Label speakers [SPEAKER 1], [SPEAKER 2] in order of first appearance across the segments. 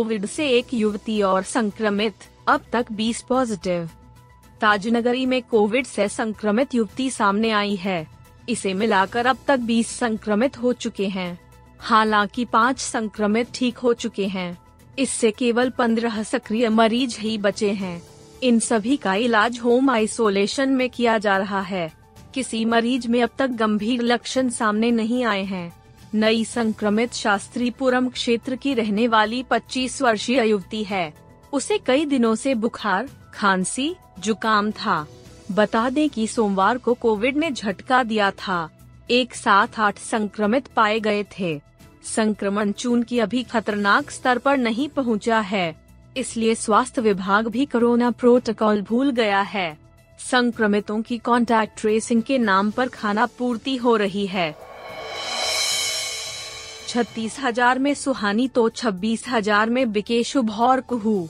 [SPEAKER 1] Covid से एक युवती और संक्रमित, अब तक 20 पॉजिटिव ताजनगरी में कोविड से संक्रमित युवती सामने आई है। इसे मिलाकर अब तक 20 संक्रमित हो चुके हैं। हालाँकि पाँच संक्रमित ठीक हो चुके हैं। इससे केवल 15 सक्रिय मरीज़ ही बचे हैं। इन सभी का इलाज होम आइसोलेशन में किया जा रहा है। किसी मरीज़ में अब तक गंभीर लक्षण सामने नहीं आए हैं। नई संक्रमित शास्त्रीपुरम क्षेत्र की रहने वाली 25 वर्षीय युवती है। उसे कई दिनों से बुखार, खांसी, जुकाम था। बता दें कि सोमवार को कोविड ने झटका दिया था। एक साथ आठ संक्रमित पाए गए थे। संक्रमण चून की अभी खतरनाक स्तर पर नहीं पहुँचा है। इसलिए स्वास्थ्य विभाग भी कोरोना प्रोटोकॉल भूल गया है। संक्रमितों की कांटेक्ट ट्रेसिंग के नाम पर खाना पूर्ति हो रही है। छत्तीस हज़ार में सुहानी तो छब्बीस हज़ार में बिके शुभ और कुहू।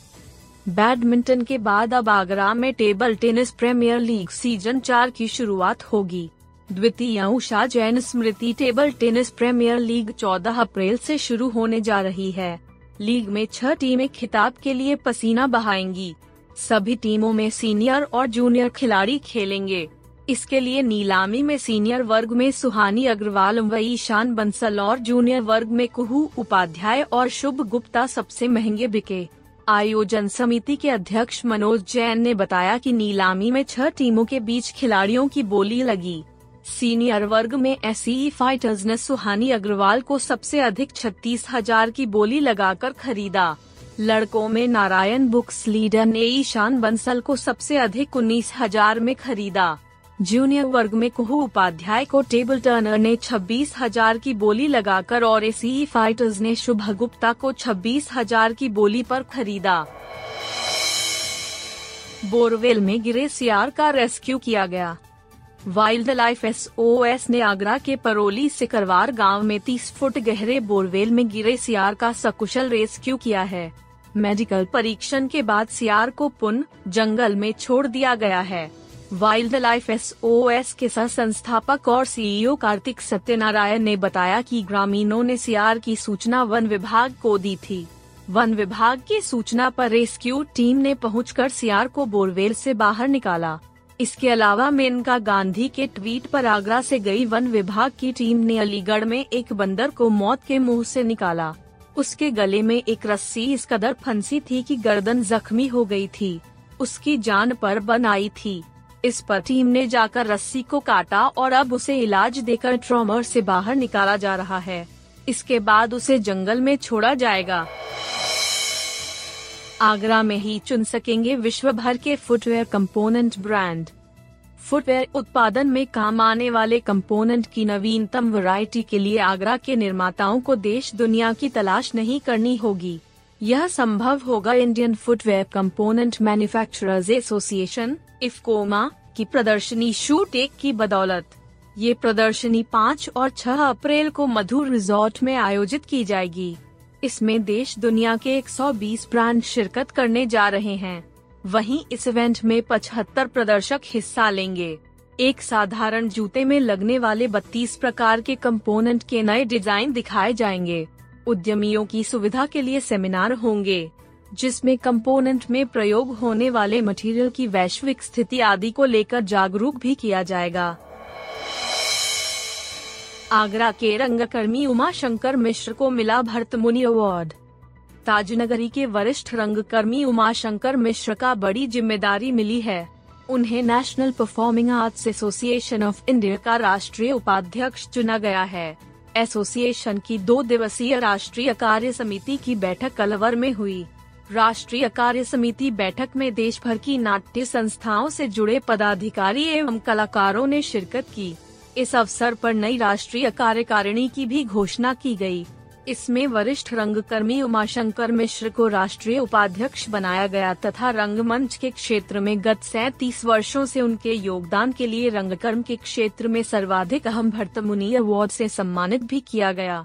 [SPEAKER 1] बैडमिंटन के बाद अब आगरा में table tennis premier league season चार की शुरुआत होगी। द्वितीय उषा जैन स्मृति टेबल टेनिस प्रीमियर लीग 14 अप्रैल से शुरू होने जा रही है। लीग में छह टीमें खिताब के लिए पसीना बहाएँगी। सभी टीमों में सीनियर और जूनियर खिलाड़ी खेलेंगे। इसके लिए नीलामी में सीनियर वर्ग में सुहानी अग्रवाल व ईशान बंसल और जूनियर वर्ग में कुहू उपाध्याय और शुभ गुप्ता सबसे महँगे बिके। आयोजन समिति के अध्यक्ष मनोज जैन ने बताया कि नीलामी में छह टीमों के बीच खिलाड़ियों की बोली लगी। सीनियर वर्ग में एससी फाइटर्स ने सुहानी अग्रवाल को सबसे अधिक छत्तीस हज़ार की बोली लगाकर खरीदा। लड़कों में नारायण बुक्स लीडर ने ईशान बंसल को सबसे अधिक उन्नीस हज़ार में खरीदा। जूनियर वर्ग में कुहू उपाध्याय को टेबल टर्नर ने छब्बीस हज़ार की बोली लगाकर और एस फाइटर्स ने शुभ गुप्ता को छब्बीस हज़ार की बोली पर खरीदा। बोरवेल में गिरे सियार का रेस्क्यू किया गया। वाइल्ड लाइफ एसओएस ने आगरा के परोली सिकरवार गाँव में 30 फुट गहरे बोरवेल में गिरे सियार का सकुशल रेस्क्यू किया है। मेडिकल परीक्षण के बाद सियार को पुन जंगल में छोड़ दिया गया है। Wildlife S O S के सह संस्थापक और सीईओ कार्तिक सत्यनारायण ने बताया कि ग्रामीणों ने सियार की सूचना वन विभाग को दी थी। वन विभाग की सूचना पर रेस्क्यू टीम ने पहुंचकर सियार को बोरवेल से बाहर निकाला। इसके अलावा मेनका गांधी के ट्वीट पर आगरा से गई वन विभाग की टीम ने अलीगढ़ में एक बंदर को मौत के मुँह से निकाला। उसके गले में एक रस्सी इस कदर फंसी थी कि गर्दन जख्मी हो गई थी। उसकी जान पर बन आई थी। इस पर टीम ने जाकर रस्सी को काटा और अब उसे इलाज देकर ट्रॉमर से बाहर निकाला जा रहा है। इसके बाद उसे जंगल में छोड़ा जाएगा। आगरा में ही चुन सकेंगे विश्व भर के फुटवेयर कंपोनेंट ब्रांड। फुटवेयर उत्पादन में काम आने वाले कंपोनेंट की नवीनतम वैरायटी के लिए आगरा के निर्माताओं को देश दुनिया की तलाश नहीं करनी होगी। यह संभव होगा Indian footwear component manufacturers association IFCOMA की प्रदर्शनी शूट एक की बदौलत। ये प्रदर्शनी पाँच और छह अप्रैल को मधुर रिजॉर्ट में आयोजित की जाएगी। इसमें देश दुनिया के 120 ब्रांड शिरकत करने जा रहे हैं। वहीं इस इवेंट में 75 प्रदर्शक हिस्सा लेंगे। एक साधारण जूते में लगने वाले 32 प्रकार के कंपोनेंट के नए डिज़ाइन दिखाए जाएँगे। उद्यमियों की सुविधा के लिए सेमिनार होंगे, जिसमें कंपोनेंट में प्रयोग होने वाले मटेरियल की वैश्विक स्थिति आदि को लेकर जागरूक भी किया जाएगा। आगरा के रंगकर्मी उमा शंकर मिश्र को मिला भरतमुनि अवार्ड ताजनगरी के वरिष्ठ रंगकर्मी उमा शंकर मिश्र का बड़ी ज़िम्मेदारी मिली है। उन्हें national performing arts association of India का राष्ट्रीय उपाध्यक्ष चुना गया है। एसोसिएशन की दो दिवसीय राष्ट्रीय कार्य समिति की बैठक कलवर में हुई राष्ट्रीय कार्य समिति बैठक में देश भर की नाट्य संस्थाओं से जुड़े पदाधिकारी एवं कलाकारों ने शिरकत की इस अवसर पर नई राष्ट्रीय कार्यकारिणी की भी घोषणा की गई। इसमें वरिष्ठ रंगकर्मी उमाशंकर मिश्र को राष्ट्रीय उपाध्यक्ष बनाया गया तथा रंगमंच के क्षेत्र में गत सैतीस वर्षों से उनके योगदान के लिए रंगकर्म के क्षेत्र में सर्वाधिक अहम भरतमुनि अवार्ड से सम्मानित भी किया गया।